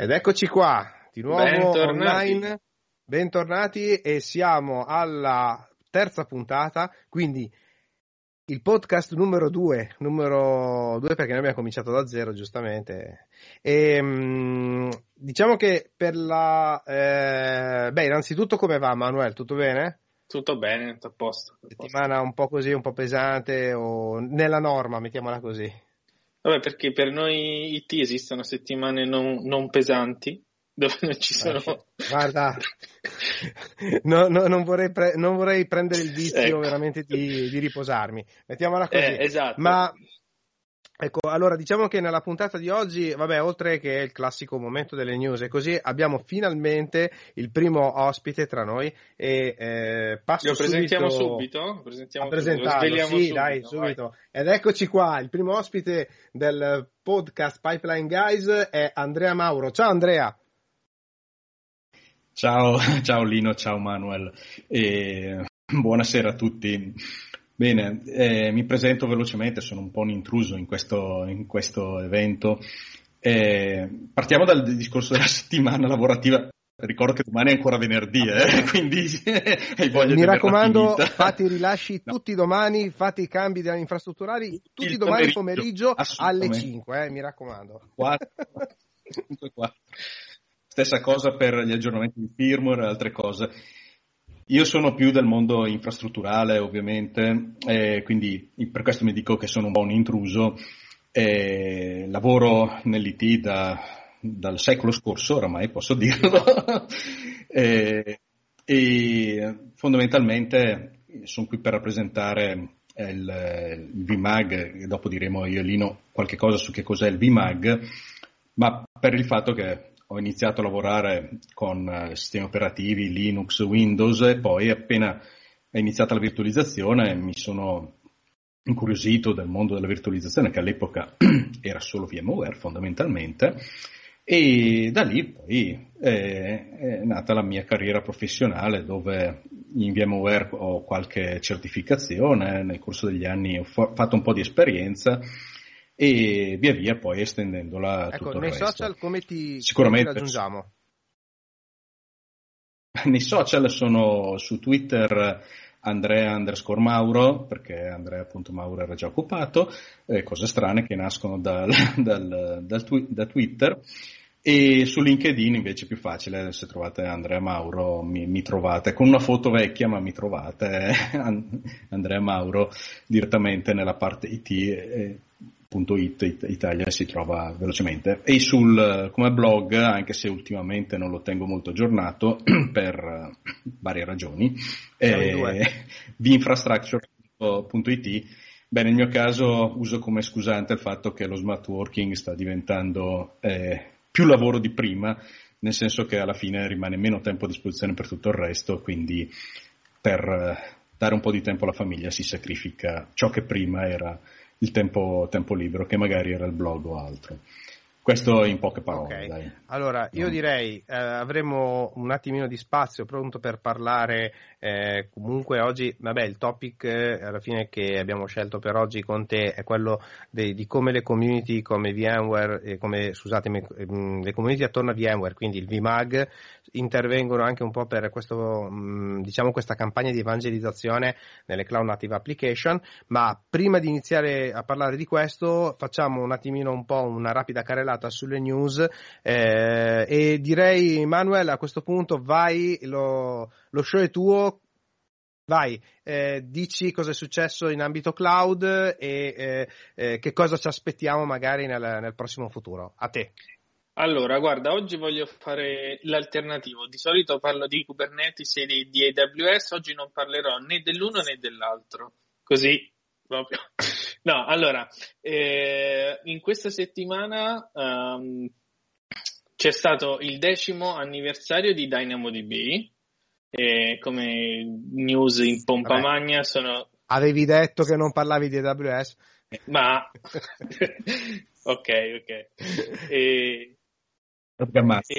Ed eccoci qua, di nuovo Bentornati. online. Bentornati e siamo alla terza puntata, quindi il podcast numero due, numero due perché noi abbiamo cominciato da zero, giustamente. E, mm, diciamo che per la... eh, beh, innanzitutto come va Manuel? Tutto bene? Tutto bene, tutto a posto. tutto a posto. Settimana un po' così, un po' pesante o nella norma, mettiamola così. Vabbè, perché per noi IT esistono settimane non, non pesanti, dove non ci sono... Guarda, no, no, non, vorrei pre- non vorrei prendere il vizio Ecco. veramente di, di riposarmi. Mettiamola così. Eh, esatto. Ma ecco, allora diciamo che nella puntata di oggi, vabbè, oltre che il classico momento delle news e così, abbiamo finalmente il primo ospite tra noi e eh, passo Lo presentiamo subito, subito? Lo presentiamo a subito, lo presentarlo, sveliamo sì, subito, dai, vai. subito. Ed eccoci qua, il primo ospite del podcast Pipeline Guys è Andrea Mauro. Ciao Andrea. Ciao, ciao Lino, ciao Manuel e buonasera a tutti. Bene, eh, mi presento velocemente, sono un po' un intruso in questo, in questo evento. Eh, partiamo dal discorso della settimana lavorativa. Ricordo che domani è ancora venerdì, eh, quindi hai voglia Mi di raccomando, fate i rilasci No. tutti domani, fate i cambi infrastrutturali tutti Il domani pomeriggio, pomeriggio alle assolutamente. 5, eh, mi raccomando. Quattro, cinque, quattro. Stessa cosa per gli aggiornamenti di firmware e altre cose. Io sono più del mondo infrastrutturale, ovviamente, e quindi per questo mi dico che sono un po' un intruso. E lavoro nell'IT da- dal secolo scorso, oramai posso dirlo, e, e fondamentalmente sono qui per rappresentare il, il VMAG, e dopo diremo io e Lino qualche cosa su che cos'è il VMAG, ma per il fatto che ho iniziato a lavorare con eh, sistemi operativi Linux, Windows e poi appena è iniziata la virtualizzazione mi sono incuriosito del mondo della virtualizzazione che all'epoca era solo VMware fondamentalmente e da lì poi è, è nata la mia carriera professionale dove in VMware ho qualche certificazione, nel corso degli anni ho fa- fatto un po' di esperienza e via via poi estendendola a Ecco, tutto il nei resto. social come ti, Sicuramente. raggiungiamo? Nei social sono su Twitter Andrea underscore Mauro, perché Andrea appunto Mauro era già occupato, eh, cose strane che nascono dal, dal- dal twi- da Twitter. E su LinkedIn invece è più facile, se trovate Andrea Mauro mi, mi trovate, con una foto vecchia ma mi trovate eh, An- Andrea Mauro direttamente nella parte IT, eh, .it, It- Italia si trova velocemente. E sul, come blog, anche se ultimamente non lo tengo molto aggiornato per eh, varie ragioni, eh, vinfrastructure.it Beh, nel mio caso uso come scusante il fatto che lo smart working sta diventando eh, più lavoro di prima, nel senso che alla fine rimane meno tempo a disposizione per tutto il resto, quindi per eh, dare un po' di tempo alla famiglia si sacrifica ciò che prima era il tempo, tempo libero, che magari era il blog o altro. Questo in poche parole, Ok. dai. Allora, io No. direi eh, avremo un attimino di spazio pronto per parlare eh, comunque oggi, vabbè, il topic eh, alla fine che abbiamo scelto per oggi con te è quello de- di come le community come VMware, eh, come, scusatemi, ehm, le community attorno a VMware, quindi il VMAG, intervengono anche un po' per questo, mh, diciamo, questa campagna di evangelizzazione nelle cloud native application, ma prima di iniziare a parlare di questo facciamo un attimino un po' una rapida carrellata sulle news eh, e direi Manuel a questo punto vai, lo, lo show è tuo, vai, eh, dici cosa è successo in ambito cloud e eh, eh, che cosa ci aspettiamo magari nel, nel prossimo futuro. A te. Allora, guarda, oggi voglio fare l'alternativo. Di solito parlo di Kubernetes e di, di AWS, oggi non parlerò né dell'uno né dell'altro. Così, proprio. No, allora, eh, in questa settimana ehm, c'è stato il decimo anniversario di DynamoDB. E come news in pompa Vabbè. magna sono Avevi detto che non parlavi di AWS? ma ok ok e, Ammazza.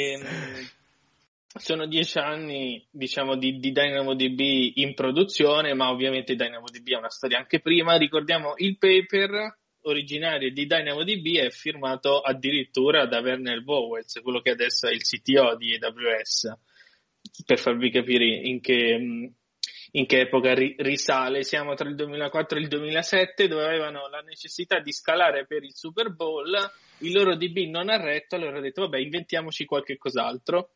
Sono dieci anni, diciamo, di, di DynamoDB in produzione, ma ovviamente DynamoDB ha una storia anche prima. Ricordiamo il paper originario di DynamoDB è firmato addirittura da Werner Vowels, quello che adesso è il CTO di AWS, per farvi capire in che, in che epoca risale. Siamo tra il 2004 e il 2007 dove avevano la necessità di scalare per il Super Bowl, il loro DB non ha retto, allora hanno detto vabbè inventiamoci qualche cos'altro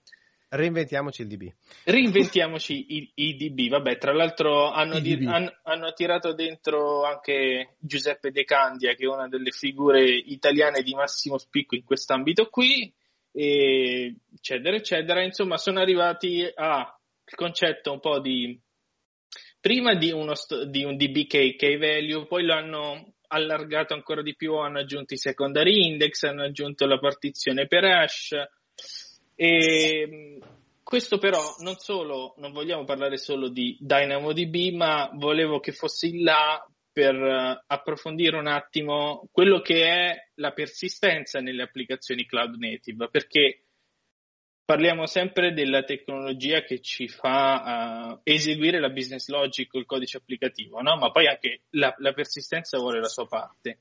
Reinventiamoci il DB. Reinventiamoci i, i DB. Vabbè, tra l'altro hanno, di, hanno, hanno, tirato dentro anche Giuseppe De Candia, che è una delle figure italiane di massimo spicco in quest'ambito qui, e eccetera, eccetera. Insomma, sono arrivati al concetto un po' di prima di, uno, di un DB key value, poi lo hanno allargato ancora di più, hanno aggiunto i secondary index, hanno aggiunto la partizione per hash e questo però non solo, non vogliamo parlare solo di DynamoDB, ma volevo che fossi là per eh, approfondire un attimo quello che è la persistenza nelle applicazioni cloud native, perché parliamo sempre della tecnologia che ci fa uh, eseguire la business logic il codice applicativo, no? ma poi anche la, la persistenza vuole la sua parte.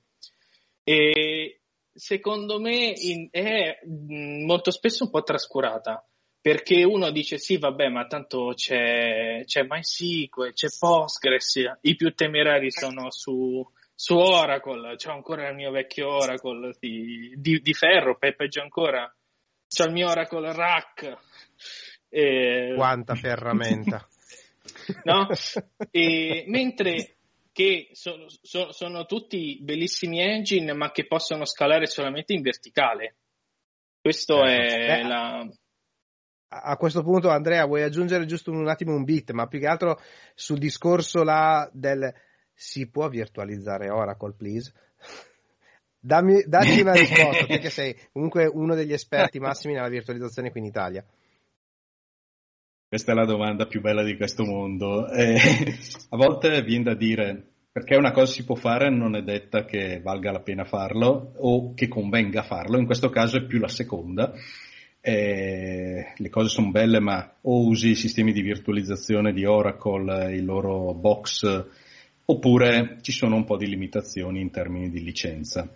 E secondo me in, è mm, molto spesso un po' trascurata perché uno dice sì vabbè ma tanto c'è, c'è MySQL, c'è Postgres, i più temerari sono su, su Oracle, c'ho ancora il mio vecchio Oracle di, di, di ferro, pe, peggio ancora, c'ho il mio Oracle Rack. E... Quanta ferramenta. no? E, mentre che sono, sono, sono tutti bellissimi engine, ma che possono scalare solamente in verticale. Questo certo. è Beh, la. A questo punto, Andrea, vuoi aggiungere giusto un attimo un bit, ma più che altro sul discorso là del si può virtualizzare Oracle, please? Dammi, una risposta, perché sei comunque uno degli esperti massimi nella virtualizzazione qui in Italia. Questa è la domanda più bella di questo mondo. Eh, a volte viene da dire perché una cosa si può fare non è detta che valga la pena farlo o che convenga farlo, in questo caso è più la seconda. Eh, le cose sono belle, ma o usi i sistemi di virtualizzazione di Oracle, i loro box, oppure ci sono un po' di limitazioni in termini di licenza.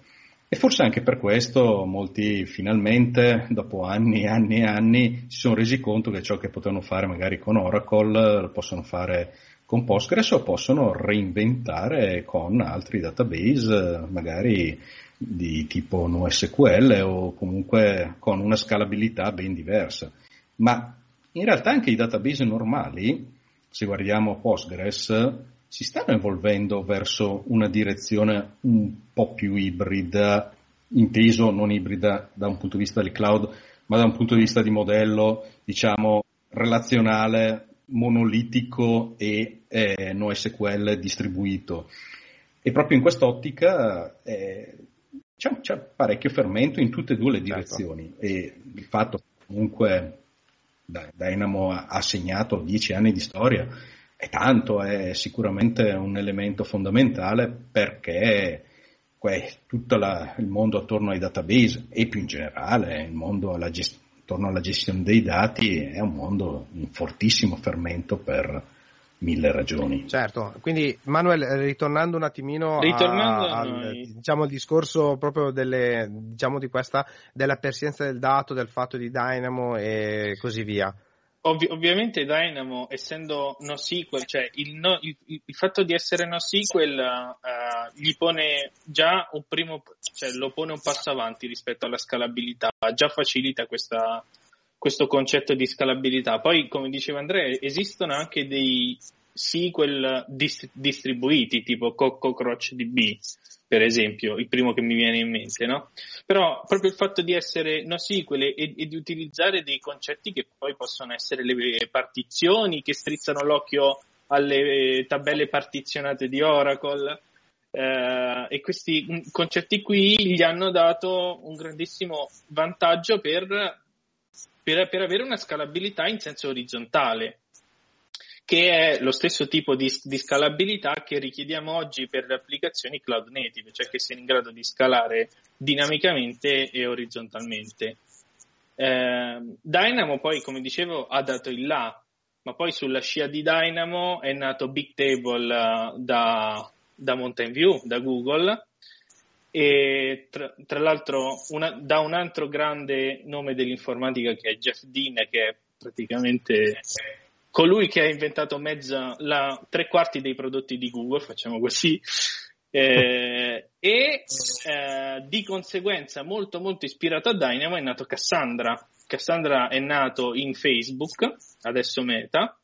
E forse anche per questo molti finalmente, dopo anni e anni e anni, si sono resi conto che ciò che potevano fare magari con Oracle lo possono fare con Postgres o possono reinventare con altri database, magari di tipo NoSQL o comunque con una scalabilità ben diversa. Ma in realtà anche i database normali, se guardiamo Postgres, si stanno evolvendo verso una direzione un po' più ibrida, inteso non ibrida da un punto di vista del cloud, ma da un punto di vista di modello, diciamo, relazionale, monolitico e eh, NoSQL distribuito. E proprio in quest'ottica eh, c'è, c'è, parecchio fermento in tutte e due le certo. direzioni certo. e il fatto che comunque Dynamo ha segnato dieci anni di storia è tanto, è sicuramente un elemento fondamentale perché tutto la, il mondo attorno ai database e più in generale il mondo alla gest- attorno alla gestione dei dati è un mondo in fortissimo fermento per mille ragioni. Certo, quindi Manuel, ritornando un attimino ritornando a, al, diciamo, il discorso proprio delle, diciamo, di questa, della persistenza del dato, del fatto di Dynamo e così via. Ovvi- ovviamente Dynamo, essendo NoSQL, cioè il, no, il, il, fatto di essere NoSQL uh, gli pone già un primo, cioè lo pone un passo avanti rispetto alla scalabilità, già facilita questa, questo concetto di scalabilità. Poi, come diceva Andrea, esistono anche dei SQL dist- distribuiti, tipo CockroachDB, per esempio, il primo che mi viene in mente, no? Però proprio il fatto di essere NoSQL e, e, di utilizzare dei concetti che poi possono essere le partizioni, che strizzano l'occhio alle tabelle partizionate di Oracle, eh, e questi concetti qui gli hanno dato un grandissimo vantaggio per, per, per avere una scalabilità in senso orizzontale che è lo stesso tipo di, di, scalabilità che richiediamo oggi per le applicazioni cloud native, cioè che siano in grado di scalare dinamicamente e orizzontalmente. Eh, Dynamo poi, come dicevo, ha dato il là, ma poi sulla scia di Dynamo è nato Bigtable uh, da, da Mountain View, da Google, e tra, tra l'altro una, da un altro grande nome dell'informatica che è Jeff Dean, che è praticamente colui che ha inventato mezza, la, tre quarti dei prodotti di Google, facciamo così, eh, e eh, di conseguenza molto molto ispirato a Dynamo è nato Cassandra. Cassandra è nato in Facebook, adesso Meta.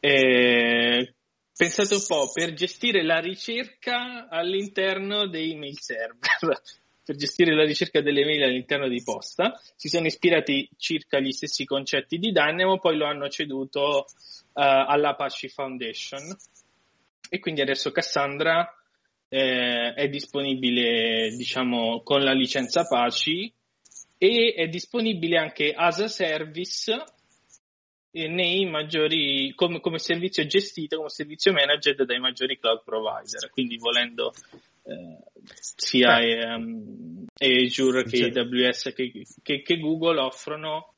Eh, pensate un po', per gestire la ricerca all'interno dei mail server, per gestire la ricerca delle mail all'interno di Posta, si sono ispirati circa gli stessi concetti di Dynamo, poi lo hanno ceduto uh, all'Apache Foundation. E quindi adesso Cassandra eh, è disponibile, diciamo, con la licenza Apache e è disponibile anche as a service nei maggiori, come, come, servizio gestito, come servizio managed dai maggiori cloud provider, quindi volendo eh, sia um, Azure che AWS che, che, che Google offrono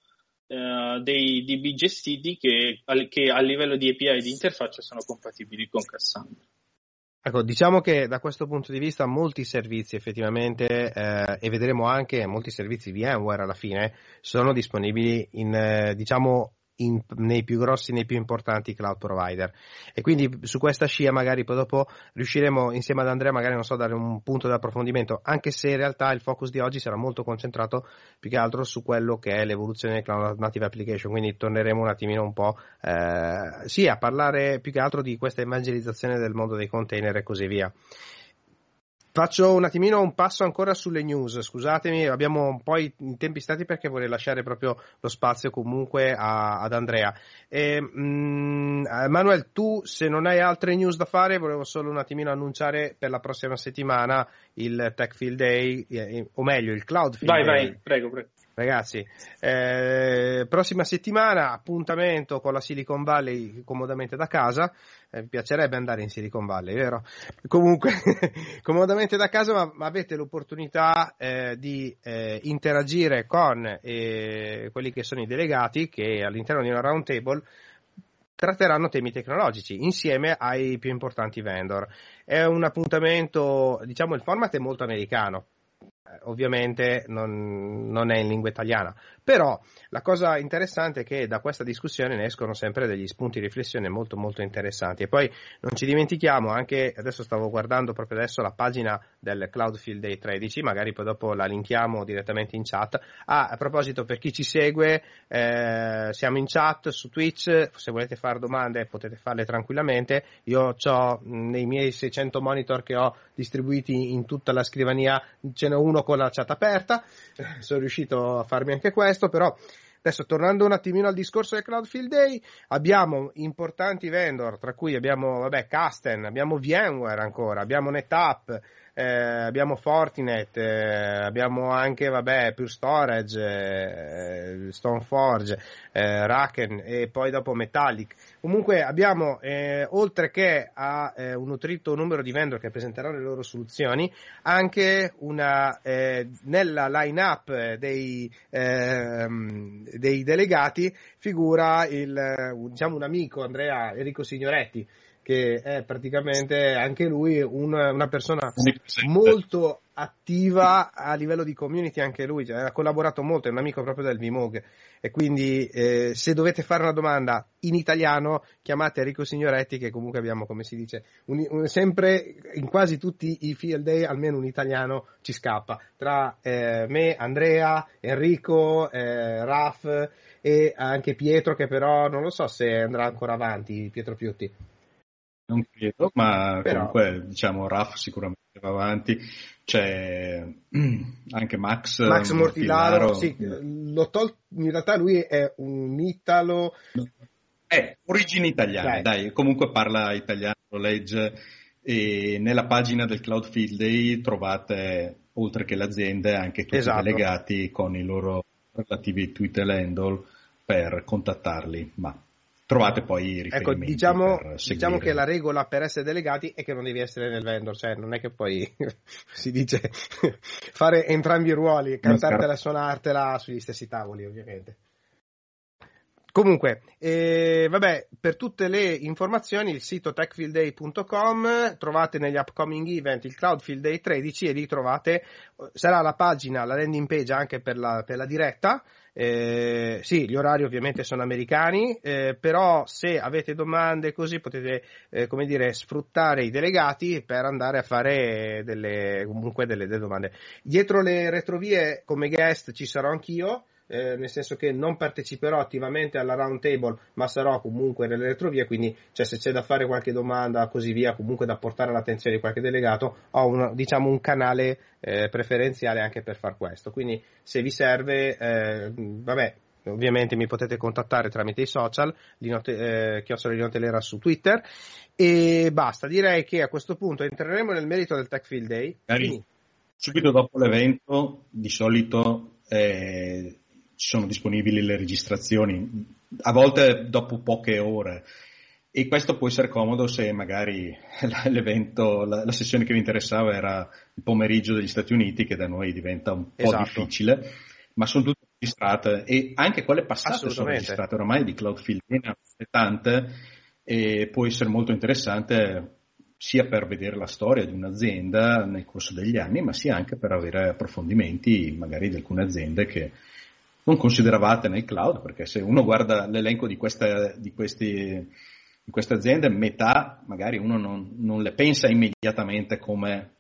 uh, dei DB gestiti che, che, a livello di API e di interfaccia sono compatibili con Cassandra. Ecco, diciamo che da questo punto di vista molti servizi effettivamente, eh, e vedremo anche molti servizi VMware alla fine, sono disponibili in, eh, diciamo, in, nei più grossi, nei più importanti cloud provider. E quindi su questa scia magari poi dopo riusciremo insieme ad Andrea magari non so dare un punto di approfondimento, anche se in realtà il focus di oggi sarà molto concentrato più che altro su quello che è l'evoluzione del cloud native application, quindi torneremo un attimino un po' eh, sì a parlare più che altro di questa evangelizzazione del mondo dei container e così via. Faccio un attimino un passo ancora sulle news, scusatemi, abbiamo un po' i tempi stati perché vorrei lasciare proprio lo spazio comunque a, ad Andrea. E, mh, mm, Manuel, tu se non hai altre news da fare, volevo solo un attimino annunciare per la prossima settimana il Tech Field Day, eh, o meglio il Cloud Field vai, Day. Vai, vai, prego, prego. Ragazzi, eh, prossima settimana appuntamento con la Silicon Valley comodamente da casa. Eh, mi piacerebbe andare in Silicon Valley, vero? Comunque, comodamente da casa, ma, ma avete l'opportunità eh, di eh, interagire con eh, quelli che sono i delegati che all'interno di una round table tratteranno temi tecnologici insieme ai più importanti vendor. È un appuntamento, diciamo, il format è molto americano, ovviamente non, non, è in lingua italiana. Però la cosa interessante è che da questa discussione ne escono sempre degli spunti di riflessione molto molto interessanti. E poi non ci dimentichiamo anche, adesso stavo guardando proprio adesso la pagina del Cloud Field Day 13, magari poi dopo la linkiamo direttamente in chat. Ah, a proposito, per chi ci segue, eh, siamo in chat su Twitch, se volete fare domande potete farle tranquillamente. Io ho nei miei 600 monitor che ho distribuiti in tutta la scrivania, ce n'è uno con la chat aperta, sono riuscito a farmi anche questo, però Adesso tornando un attimino al discorso del Cloud Field Day, abbiamo importanti vendor, tra cui abbiamo vabbè, Casten, abbiamo VMware ancora, abbiamo NetApp, eh, abbiamo Fortinet, eh, abbiamo anche vabbè, Pure Storage, eh, Stoneforge, eh, Raken e poi dopo Metallic. Comunque abbiamo, eh, oltre che a eh, un nutrito numero di vendor che presenteranno le loro soluzioni, anche una, nella line-up dei, ehm, dei delegati figura il, diciamo un amico, Andrea Enrico Signoretti, che è praticamente anche lui una, una persona molto attiva a livello di community, anche lui cioè, ha collaborato molto, è un amico proprio del VMOG e quindi eh, se dovete fare una domanda in italiano chiamate Enrico Signoretti che comunque abbiamo come si dice un, un, sempre in quasi tutti i field day almeno un italiano ci scappa. Tra eh, me, Andrea, Enrico, eh, Raf e anche Pietro che però non lo so se andrà ancora avanti Pietro Piutti non credo, ma Però... comunque diciamo Raf sicuramente va avanti. C'è anche Max, Max Mortillaro. Sì, l'ho tol- in realtà lui è un italo. È origine italiana, dai. dai, comunque parla italiano, lo legge e nella pagina del Cloud Field Day trovate, oltre che l'azienda, anche tutti esatto. i delegati con i loro relativi Twitter handle per contattarli. Ma trovate poi i riferimenti. Ecco, diciamo, diciamo, che la regola per essere delegati è che non devi essere nel vendor, cioè non è che poi si dice fare entrambi i ruoli, cantartela e suonartela sugli stessi tavoli, ovviamente. Comunque, eh, vabbè, per tutte le informazioni il sito techfieldday.com trovate negli upcoming event il Cloudfield Day 13 e lì trovate, sarà la pagina, la landing page anche per la, per la diretta. Eh, sì, gli orari ovviamente sono americani, eh, però se avete domande così potete, eh, come dire, sfruttare i delegati per andare a fare delle, comunque delle, delle domande. Dietro le retrovie come guest ci sarò anch'io eh, nel senso che non parteciperò attivamente alla round table, ma sarò comunque nelle retrovie, quindi cioè, se c'è da fare qualche domanda così via, comunque da portare all'attenzione di qualche delegato, ho una, diciamo, un canale eh, preferenziale anche per far questo. Quindi se vi serve, eh, vabbè, ovviamente mi potete contattare tramite i social, eh, Chiocciola Linotelera su Twitter e basta, direi che a questo punto entreremo nel merito del Tech Field Day. Quindi, subito dopo l'evento, di solito eh, sono disponibili le registrazioni, a volte dopo poche ore. E questo può essere comodo se magari l'evento, la, la, sessione che vi interessava era il pomeriggio degli Stati Uniti, che da noi diventa un po' esatto. difficile, ma sono tutte registrate e anche quelle passate sono registrate ormai di Cloudfield, ne tante e può essere molto interessante sia per vedere la storia di un'azienda nel corso degli anni, ma sia anche per avere approfondimenti magari di alcune aziende che non consideravate nel cloud, perché se uno guarda l'elenco di queste, di questi, di queste aziende, metà magari uno non, non, le pensa immediatamente come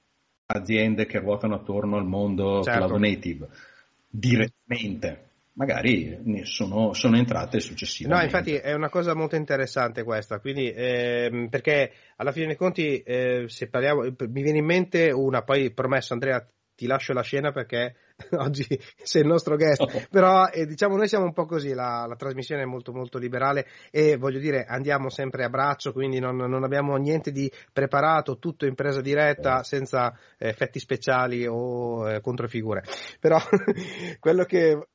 aziende che ruotano attorno al mondo certo. cloud native direttamente. Magari sono, sono entrate successivamente. No, infatti è una cosa molto interessante questa, quindi, eh, perché alla fine dei conti, eh, se parliamo, mi viene in mente una, poi promesso Andrea ti lascio la scena perché oggi sei il nostro guest, però eh, diciamo noi siamo un po' così, la, la, trasmissione è molto molto liberale e voglio dire andiamo sempre a braccio, quindi non, non abbiamo niente di preparato, tutto in presa diretta senza eh, effetti speciali o eh, controfigure. Però quello che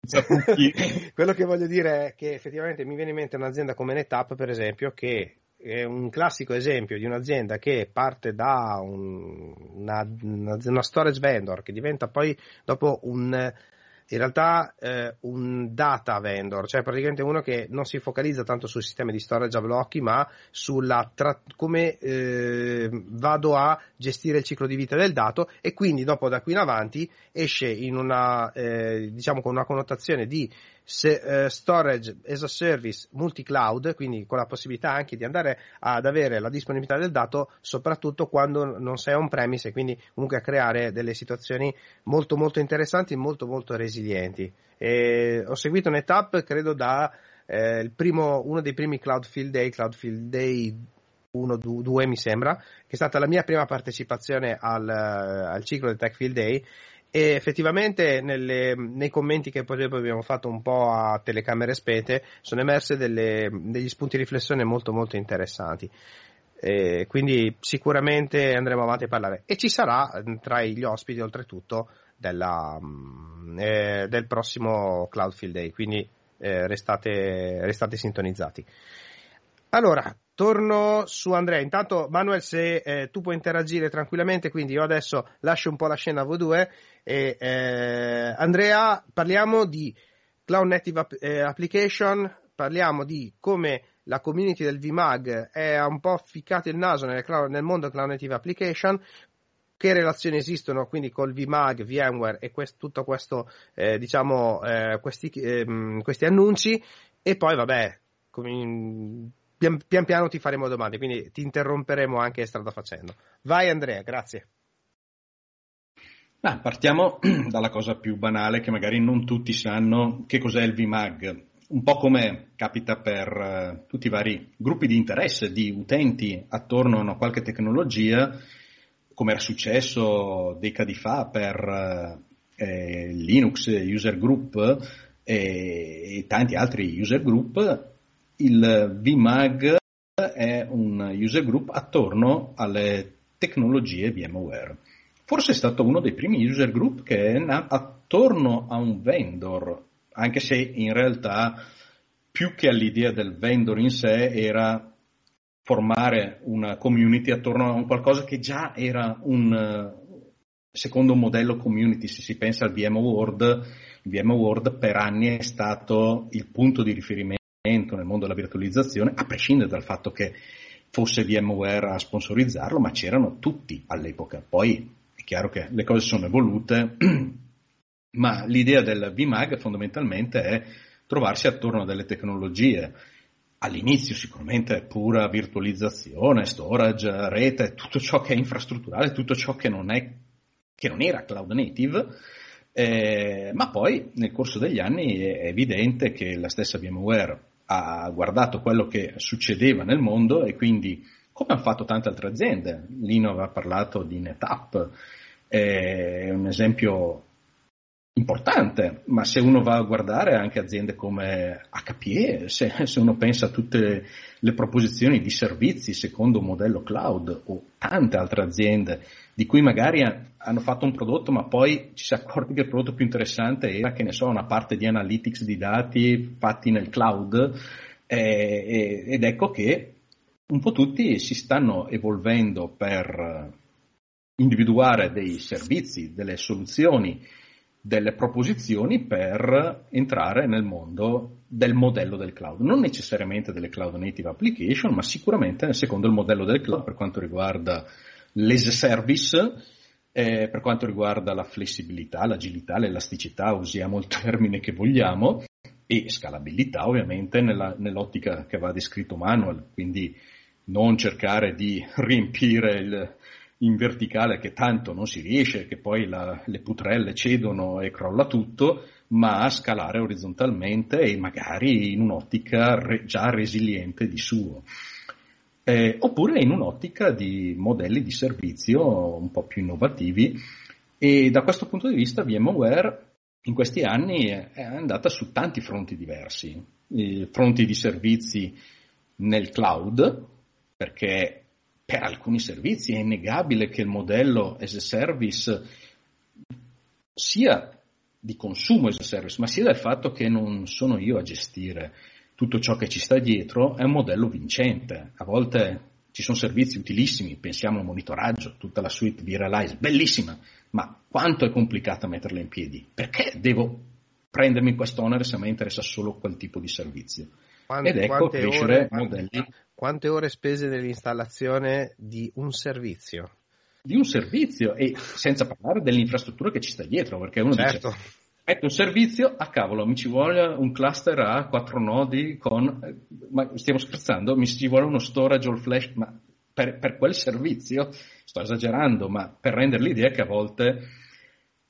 quello che voglio dire è che effettivamente mi viene in mente un'azienda come NetApp, per esempio, che è un classico esempio di un'azienda che parte da un, una, una, storage vendor che diventa poi dopo un in realtà eh, un data vendor, cioè praticamente uno che non si focalizza tanto sul sistema di storage a blocchi, ma sulla tra- come eh, vado a gestire il ciclo di vita del dato e quindi dopo da qui in avanti esce in una, eh, diciamo con una connotazione di se, uh, storage as a service multi-cloud, quindi con la possibilità anche di andare ad avere la disponibilità del dato, soprattutto quando non sei on-premise e quindi comunque a creare delle situazioni molto molto interessanti e molto molto resilienti. E ho seguito NetApp, credo da eh, primo, uno dei primi Cloud Field Day, Cloud Field Day 1, 2 mi sembra, che è stata la mia prima partecipazione al, al ciclo del Tech Field Day e effettivamente nelle, nei commenti che poi abbiamo fatto un po' a telecamere spente sono delle, degli spunti di riflessione molto molto interessanti. E quindi sicuramente andremo avanti a parlare. E ci sarà tra gli ospiti oltretutto della, mm, eh, del prossimo Cloudfield Day. Quindi eh, restate, restate sintonizzati allora Torno su Andrea. Intanto, Manuel, se eh, tu puoi interagire tranquillamente, quindi io adesso lascio un po' la scena a voi due. E, eh, Andrea, parliamo di Cloud Native App- eh, Application, parliamo di come la community del VMAG è un po' ficcato il naso nel, cloud, nel mondo Cloud Native Application, che relazioni esistono quindi col VMAG, VMware e quest, tutto questo, eh, diciamo, eh, questi, ehm, questi annunci. E poi, vabbè, pian, pian piano ti faremo domande, quindi ti interromperemo anche strada facendo. Vai Andrea, grazie. Ah, partiamo dalla cosa più banale che magari non tutti sanno che cos'è il VMAG. Un po' come capita per uh, tutti i vari gruppi di interesse di utenti attorno a una qualche tecnologia, come era successo decadi fa per uh, eh, Linux User Group e, e tanti altri user group, il VMAG è un user group attorno alle tecnologie VMware. Forse è stato uno dei primi user group che è nato attorno a un vendor, anche se in realtà più che all'idea del vendor in sé era formare una community attorno a un qualcosa che già era un secondo un modello community, se si pensa al VMworld, il VMworld per anni è stato il punto di riferimento momento nel mondo della virtualizzazione, a prescindere dal fatto che fosse VMware a sponsorizzarlo, ma c'erano tutti all'epoca. Poi è chiaro che le cose sono evolute, ma l'idea del VMAG fondamentalmente è trovarsi attorno a delle tecnologie. All'inizio sicuramente pura virtualizzazione, storage, rete, tutto ciò che è infrastrutturale, tutto ciò che non, è, che non era cloud native, eh, ma poi nel corso degli anni è evidente che la stessa VMware ha guardato quello che succedeva nel mondo e quindi, come hanno fatto tante altre aziende, Lino aveva parlato di NetApp, è un esempio importante, ma se uno va a guardare anche aziende come HPE, se, se, uno pensa a tutte le proposizioni di servizi secondo modello cloud o tante altre aziende di cui magari hanno fatto un prodotto ma poi ci si è accorti che il prodotto più interessante era, che ne so, una parte di analytics di dati fatti nel cloud eh, ed ecco che un po' tutti si stanno evolvendo per individuare dei servizi, delle soluzioni delle proposizioni per entrare nel mondo del modello del cloud, non necessariamente delle cloud native application, ma sicuramente secondo il modello del cloud per quanto riguarda l'as service, eh, per quanto riguarda la flessibilità, l'agilità, l'elasticità, usiamo il termine che vogliamo, e scalabilità ovviamente nella, nell'ottica che va descritto manual, quindi non cercare di riempire il, in verticale che tanto non si riesce, che poi la, le putrelle cedono e crolla tutto, ma scalare orizzontalmente e magari in un'ottica re, già resiliente di suo. Eh, oppure in un'ottica di modelli di servizio un po' più innovativi. E da questo punto di vista VMware in questi anni è andata su tanti fronti diversi, eh, fronti di servizi nel cloud, perché per alcuni servizi è innegabile che il modello as a service sia di consumo as a service, ma sia dal fatto che non sono io a gestire tutto ciò che ci sta dietro, è un modello vincente. A volte ci sono servizi utilissimi, pensiamo al monitoraggio, tutta la suite di Realize, bellissima, ma quanto è complicata metterla in piedi? Perché devo prendermi quest'onere se a me interessa solo quel tipo di servizio? Quante, Ed ecco crescere ore, modelli. Quante ore spese nell'installazione di un servizio? Di un servizio e senza parlare dell'infrastruttura che ci sta dietro, perché uno certo. dice Ecco un servizio, a ah, cavolo, mi ci vuole un cluster a quattro nodi con, eh, ma stiamo scherzando, mi ci vuole uno storage all flash, ma per, per, quel servizio, sto esagerando, ma per rendere l'idea che a volte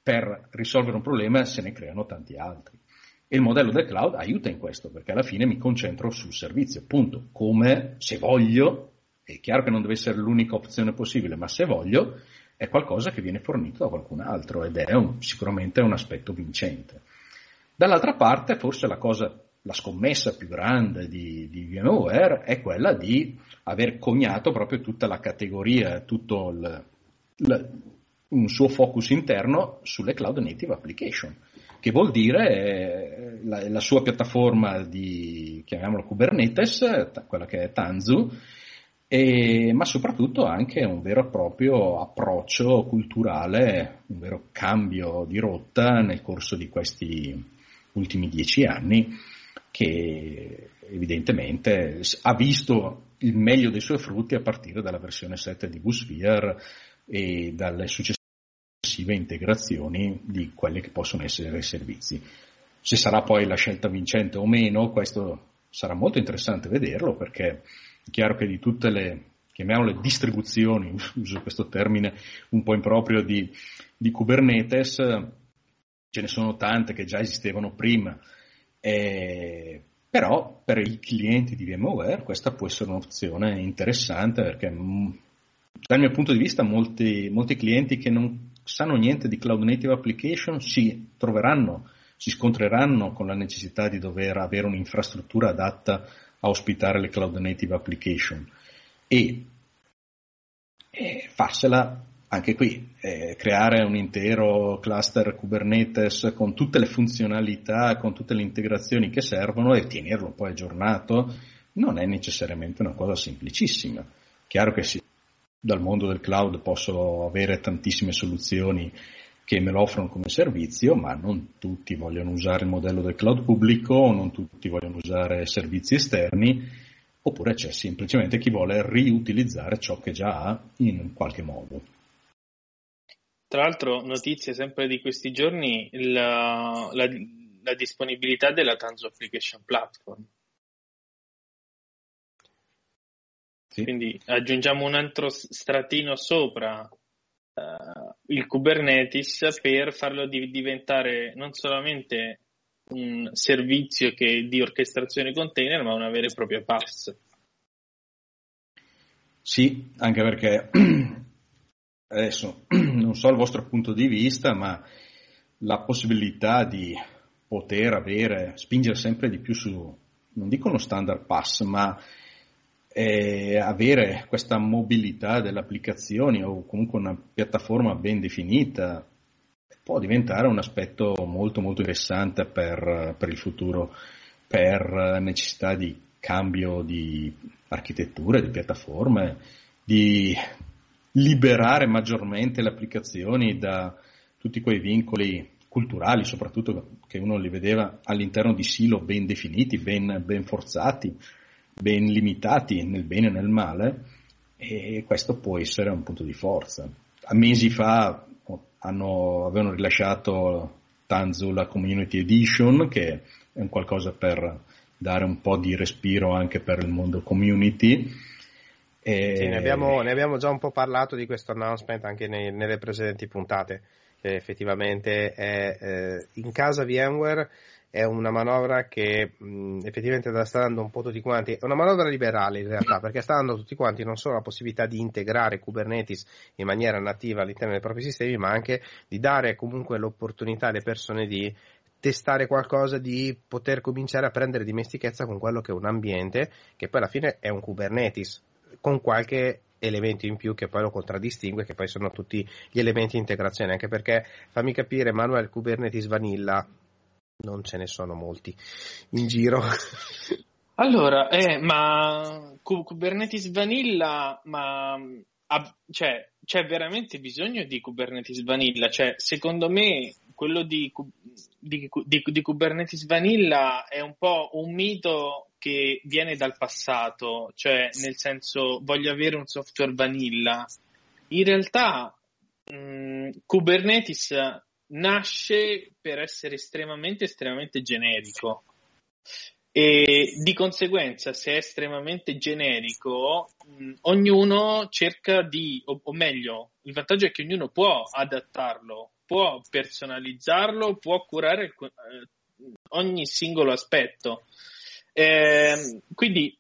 per risolvere un problema se ne creano tanti altri. E il modello del cloud aiuta in questo, perché alla fine mi concentro sul servizio, appunto, come se voglio, è chiaro che non deve essere l'unica opzione possibile, ma se voglio, è qualcosa che viene fornito da qualcun altro ed è un, sicuramente un aspetto vincente. Dall'altra parte, forse la cosa, la scommessa più grande di, di VMware è quella di aver coniato proprio tutta la categoria, tutto il, il, un suo focus interno sulle cloud native application che vuol dire eh, la, la, sua piattaforma di, chiamiamolo Kubernetes, quella che è Tanzu, e, ma soprattutto anche un vero e proprio approccio culturale, un vero cambio di rotta nel corso di questi ultimi dieci anni che evidentemente ha visto il meglio dei suoi frutti a partire dalla versione 7 di Busphere e dalle successive integrazioni di quelli che possono essere i servizi. Se sarà poi la scelta vincente o meno, questo sarà molto interessante vederlo perché chiaro che di tutte le, chiamiamole distribuzioni, uso questo termine un po' improprio di, di Kubernetes, ce ne sono tante che già esistevano prima, eh, però per i clienti di VMware questa può essere un'opzione interessante perché mm, dal mio punto di vista molti, molti clienti che non sanno niente di cloud native application si troveranno, si scontreranno con la necessità di dover avere un'infrastruttura adatta a ospitare le cloud native application e, e farsela anche qui, eh, creare un intero cluster Kubernetes con tutte le funzionalità, con tutte le integrazioni che servono e tenerlo poi aggiornato non è necessariamente una cosa semplicissima. Chiaro che sì, dal mondo del cloud posso avere tantissime soluzioni che me lo offrono come servizio, ma non tutti vogliono usare il modello del cloud pubblico, non tutti vogliono usare servizi esterni, oppure c'è semplicemente chi vuole riutilizzare ciò che già ha in qualche modo. Tra l'altro, notizie sempre di questi giorni, la, la, la disponibilità della Tanzu Application Platform. Sì. Quindi aggiungiamo un altro stratino sopra uh, il Kubernetes per farlo di- diventare non solamente un servizio che, di orchestrazione container, ma una vera e propria pass. Sì, anche perché adesso non so il vostro punto di vista, ma la possibilità di poter avere, spingere sempre di più su, non dico uno standard pass, ma eh, avere questa mobilità delle applicazioni o comunque una piattaforma ben definita può diventare un aspetto molto molto interessante per, per il futuro, per necessità di cambio di architetture, di piattaforme, di liberare maggiormente le applicazioni da tutti quei vincoli culturali, soprattutto che uno li vedeva all'interno di silo ben definiti, ben, ben forzati, ben limitati nel bene e nel male e questo può essere un punto di forza. A mesi fa hanno, avevano rilasciato Tanzu la Community Edition che è un qualcosa per dare un po' di respiro anche per il mondo community. E... Sì, ne abbiamo, ne abbiamo, già un po' parlato di questo announcement anche nei, nelle precedenti puntate, che effettivamente è eh, in casa VMware è una manovra che mh, effettivamente sta dando un po' tutti quanti, è una manovra liberale in realtà, perché sta dando a tutti quanti non solo la possibilità di integrare Kubernetes in maniera nativa all'interno dei propri sistemi, ma anche di dare comunque l'opportunità alle persone di testare qualcosa, di poter cominciare a prendere dimestichezza con quello che è un ambiente, che poi alla fine è un Kubernetes, con qualche elemento in più che poi lo contraddistingue, che poi sono tutti gli elementi di integrazione, anche perché fammi capire, Manuel Kubernetes Vanilla non ce ne sono molti in giro. Allora, eh, ma Kubernetes Vanilla, ma ha, cioè, c'è veramente bisogno di Kubernetes Vanilla? Cioè, secondo me quello di, di, di, di, Kubernetes Vanilla è un po' un mito che viene dal passato, cioè nel senso voglio avere un software vanilla. In realtà mh, Kubernetes nasce per essere estremamente, estremamente generico. E di conseguenza, se è estremamente generico, mh, ognuno cerca di, o, o, meglio, il vantaggio è che ognuno può adattarlo, può personalizzarlo, può curare eh, ogni singolo aspetto. Eh, quindi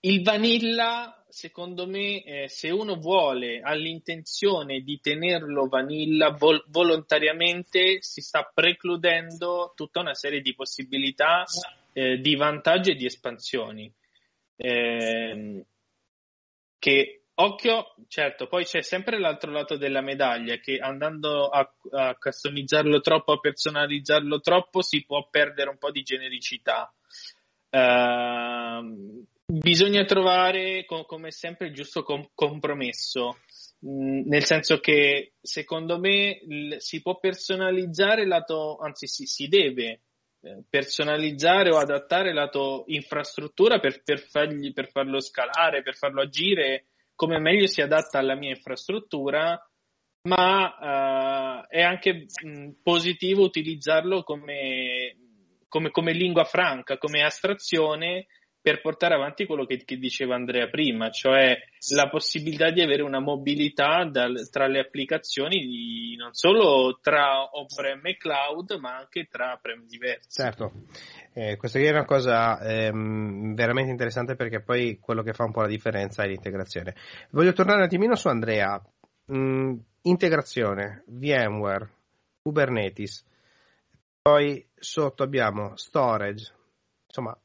il vanilla secondo me, eh, se uno vuole, ha l'intenzione di tenerlo vanilla, vol- volontariamente si sta precludendo tutta una serie di possibilità, eh, di vantaggi e di espansioni. Eh, che occhio, certo, poi c'è sempre l'altro lato della medaglia che andando a, a customizzarlo troppo, a personalizzarlo troppo, si può perdere un po' di genericità. Uh, bisogna trovare, come sempre, il giusto com- compromesso. Mm, nel senso che secondo me si può personalizzare lato, anzi si, si deve eh, personalizzare o adattare lato infrastruttura per, per, fargli, per farlo scalare, per farlo agire come meglio si adatta alla mia infrastruttura, ma uh, è anche mh, mm, positivo utilizzarlo come, come, come lingua franca, come astrazione per portare avanti quello che, che, diceva Andrea prima, cioè la possibilità di avere una mobilità dal, tra le applicazioni di, non solo tra on-prem e cloud, ma anche tra prem diversi. Certo, eh, questa è una cosa ehm, veramente interessante perché poi quello che fa un po' la differenza è l'integrazione. Voglio tornare un attimino su Andrea. Mm, integrazione, VMware, Kubernetes, poi sotto abbiamo storage, insomma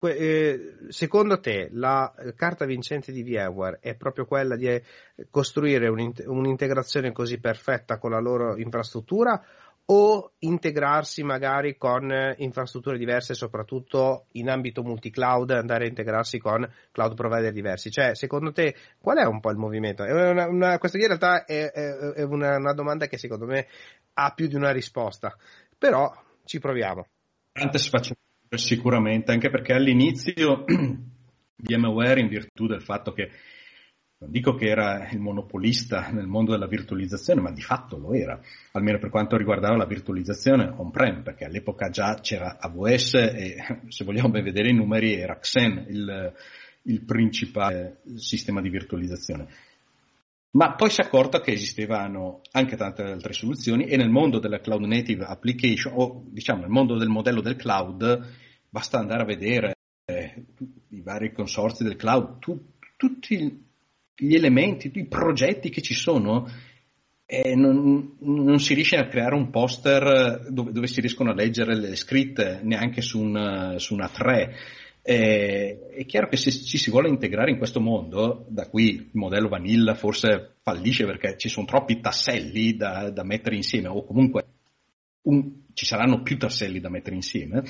eh, secondo te la carta vincente di VMware è proprio quella di costruire un'integrazione così perfetta con la loro infrastruttura o integrarsi magari con infrastrutture diverse, soprattutto in ambito multi-cloud, andare a integrarsi con cloud provider diversi? Cioè, secondo te, qual è un po' il movimento? Una, una, questa in realtà è, è, è una, una, domanda che secondo me ha più di una risposta, però ci proviamo. Tante sfaccettature sicuramente, anche perché all'inizio VMware, in virtù del fatto che non dico che era il monopolista nel mondo della virtualizzazione, ma di fatto lo era, almeno per quanto riguardava la virtualizzazione on-prem, perché all'epoca già c'era AWS e se vogliamo ben vedere i numeri era Xen il, il principale sistema di virtualizzazione. Ma poi si è accorta che esistevano anche tante altre soluzioni e nel mondo della cloud native application, o diciamo nel mondo del modello del cloud, basta andare a vedere eh, i vari consorzi del cloud, tu, tutti gli elementi, i progetti che ci sono, eh, non, non, si riesce a creare un poster dove, dove, si riescono a leggere le scritte neanche su una, su una 3. Eh, è chiaro che se ci si vuole integrare in questo mondo, da qui il modello vanilla forse fallisce perché ci sono troppi tasselli da, da mettere insieme, o comunque un, ci saranno più tasselli da mettere insieme.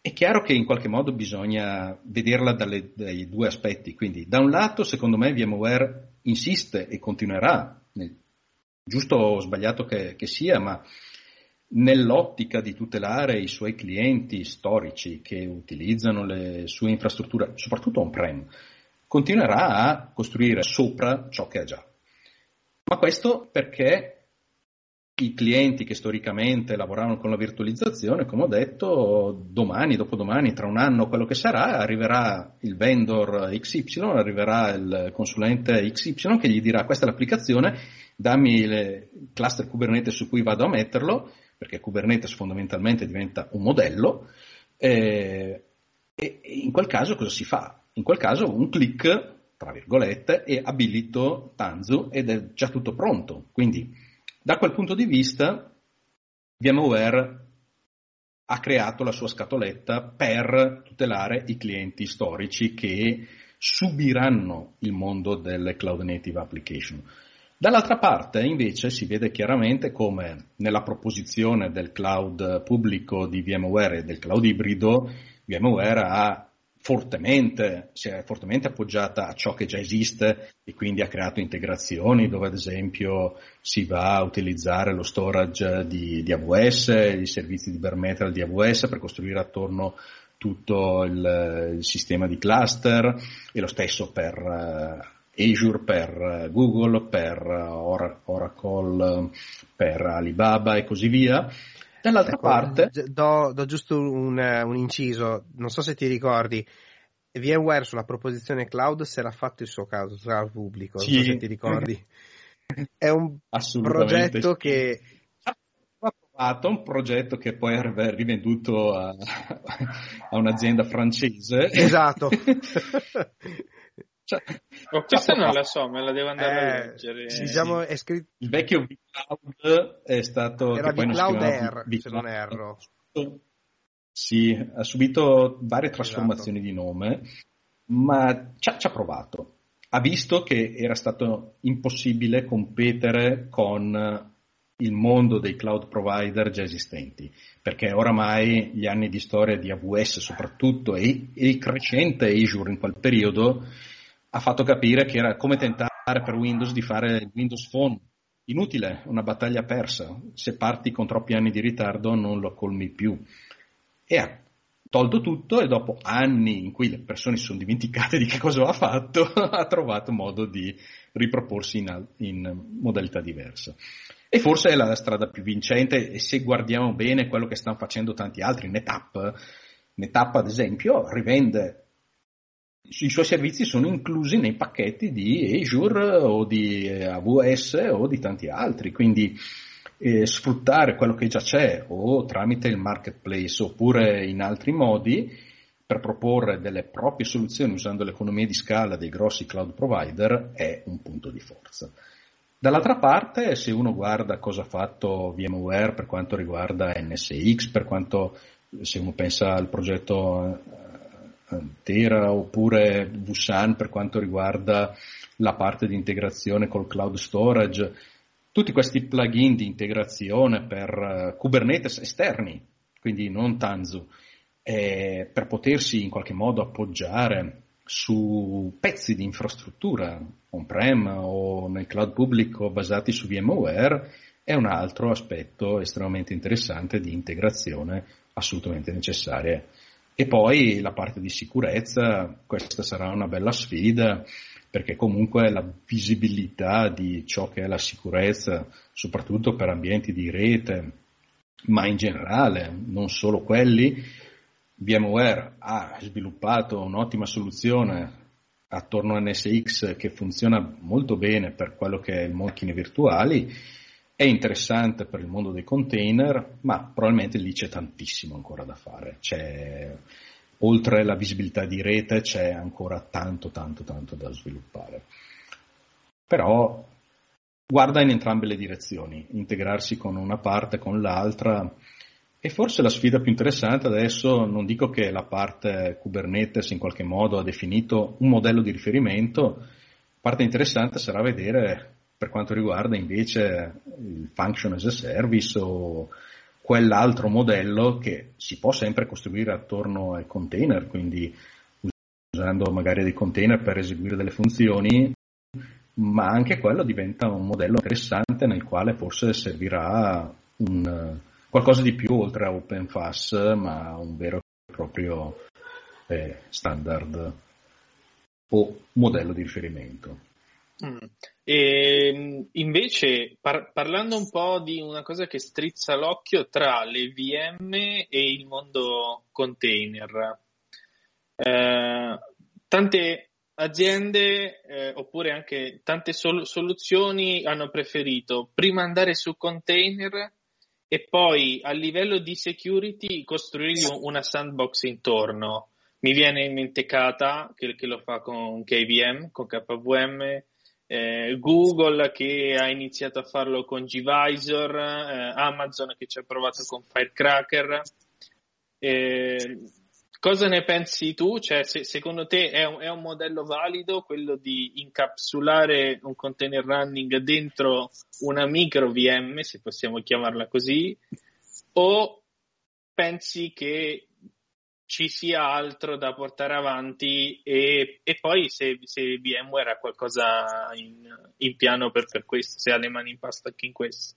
È chiaro che in qualche modo bisogna vederla dalle, dai due aspetti, quindi da un lato secondo me VMware insiste e continuerà, giusto o sbagliato che, che sia, ma nell'ottica di tutelare i suoi clienti storici che utilizzano le sue infrastrutture, soprattutto on-prem, continuerà a costruire sopra ciò che ha già. Ma questo perché i clienti che storicamente lavoravano con la virtualizzazione, come ho detto, domani, dopodomani, tra un anno, quello che sarà, arriverà il vendor XY, arriverà il consulente XY che gli dirà questa è l'applicazione, dammi il cluster Kubernetes su cui vado a metterlo, perché Kubernetes fondamentalmente diventa un modello, eh, e in quel caso cosa si fa? In quel caso un clic, tra virgolette, e abilito Tanzu ed è già tutto pronto. Quindi da quel punto di vista, VMware ha creato la sua scatoletta per tutelare i clienti storici che subiranno il mondo delle cloud native application. Dall'altra parte invece si vede chiaramente come nella proposizione del cloud pubblico di VMware e del cloud ibrido, VMware ha fortemente, si è fortemente appoggiata a ciò che già esiste e quindi ha creato integrazioni dove ad esempio si va a utilizzare lo storage di, di AWS, i servizi di bare metal di AWS per costruire attorno tutto il, il sistema di cluster e lo stesso per uh, Azure, per uh, Google, per uh, Oracle, per Alibaba e così via. Dall'altra ecco, parte... Do, do giusto un, un, inciso, non so se ti ricordi, VMware sulla proposizione cloud si era fatto il suo caso, cloud pubblico, sì. non so se ti ricordi. È un progetto sì. che... Ha provato un progetto che poi è rivenduto a, a un'azienda francese. Esatto. Cioè, oh, questa non la so, me la devo andare eh, a leggere. Diciamo, è scritto... Il vecchio vCloud è stato... Era vCloud Air, v- se non erro. Sì, ha subito varie esatto. trasformazioni esatto. di nome, ma ci ha, ci ha provato. Ha visto che era stato impossibile competere con il mondo dei cloud provider già esistenti, perché oramai gli anni di storia di AWS soprattutto e, e il crescente Azure in quel periodo ha fatto capire che era come tentare per Windows di fare Windows Phone. Inutile, una battaglia persa. Se parti con troppi anni di ritardo non lo colmi più. E ha tolto tutto e dopo anni in cui le persone si sono dimenticate di che cosa ha fatto, ha trovato modo di riproporsi in, in modalità diversa. E forse è la strada più vincente e se guardiamo bene quello che stanno facendo tanti altri, NetApp, NetApp ad esempio rivende i suoi servizi sono inclusi nei pacchetti di Azure o di eh, AWS o di tanti altri, quindi eh, sfruttare quello che già c'è o tramite il marketplace oppure in altri modi per proporre delle proprie soluzioni usando l'economia di scala dei grossi cloud provider è un punto di forza. Dall'altra parte, se uno guarda cosa ha fatto VMware per quanto riguarda NSX, per quanto se uno pensa al progetto Tera oppure Busan per quanto riguarda la parte di integrazione col cloud storage. tutti questi plugin di integrazione per uh, Kubernetes esterni, quindi non Tanzu, eh, per potersi in qualche modo appoggiare su pezzi di infrastruttura on-prem o nel cloud pubblico basati su VMware è un altro aspetto estremamente interessante di integrazione assolutamente necessaria. E poi la parte di sicurezza, questa sarà una bella sfida perché comunque la visibilità di ciò che è la sicurezza, soprattutto per ambienti di rete, ma in generale, non solo quelli, VMware ha sviluppato un'ottima soluzione attorno a NSX che funziona molto bene per quello che è il macchine virtuali, è interessante per il mondo dei container, ma probabilmente lì c'è tantissimo ancora da fare. C'è, oltre la visibilità di rete c'è ancora tanto, tanto, tanto da sviluppare. Però guarda in entrambe le direzioni, integrarsi con una parte, con l'altra e forse la sfida più interessante adesso, non dico che la parte Kubernetes in qualche modo ha definito un modello di riferimento, parte interessante sarà vedere per quanto riguarda invece il function as a service o quell'altro modello che si può sempre costruire attorno ai container, quindi usando magari dei container per eseguire delle funzioni, ma anche quello diventa un modello interessante nel quale forse servirà un qualcosa di più oltre a OpenFAS, ma un vero e proprio eh, standard o modello di riferimento. Mm. E, ehm, invece, par- parlando un po' di una cosa che strizza l'occhio tra le VM e il mondo container, eh, tante aziende eh, oppure anche tante sol- soluzioni hanno preferito prima andare su container e poi a livello di security costruirgli una sandbox intorno. Mi viene in mente Kata che, che lo fa con KVM, con KVM, eh, Google che ha iniziato a farlo con Gvisor, eh, Amazon che ci ha provato con Firecracker. Eh, Cosa ne pensi tu? Cioè, se, secondo te è un, è un, modello valido quello di incapsulare un container running dentro una micro VM, se possiamo chiamarla così, o pensi che ci sia altro da portare avanti e, e poi se, se, VMware ha qualcosa in, in piano per, per questo, se ha le mani in pasta anche in questo?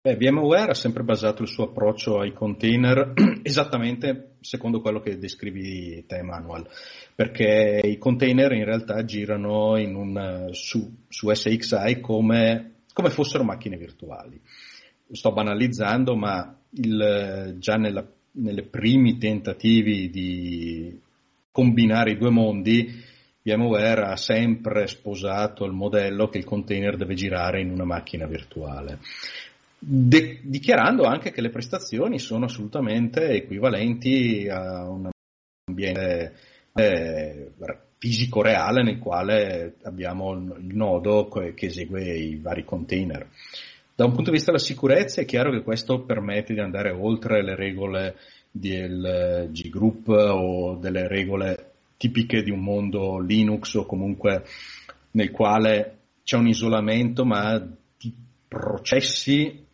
Beh, VMware ha sempre basato il suo approccio ai container esattamente secondo quello che descrivi te, Manuel, perché i container in realtà girano in un, su, su, SXI come, come, fossero macchine virtuali. Sto banalizzando, ma il, già nella, nelle primi tentativi di combinare i due mondi, VMware ha sempre sposato il modello che il container deve girare in una macchina virtuale de- dichiarando anche che le prestazioni sono assolutamente equivalenti a un ambiente eh, fisico reale nel quale abbiamo il nodo che esegue i vari container. Da un punto di vista della sicurezza è chiaro che questo permette di andare oltre le regole del G-Group o delle regole tipiche di un mondo Linux o comunque nel quale c'è un isolamento ma di processi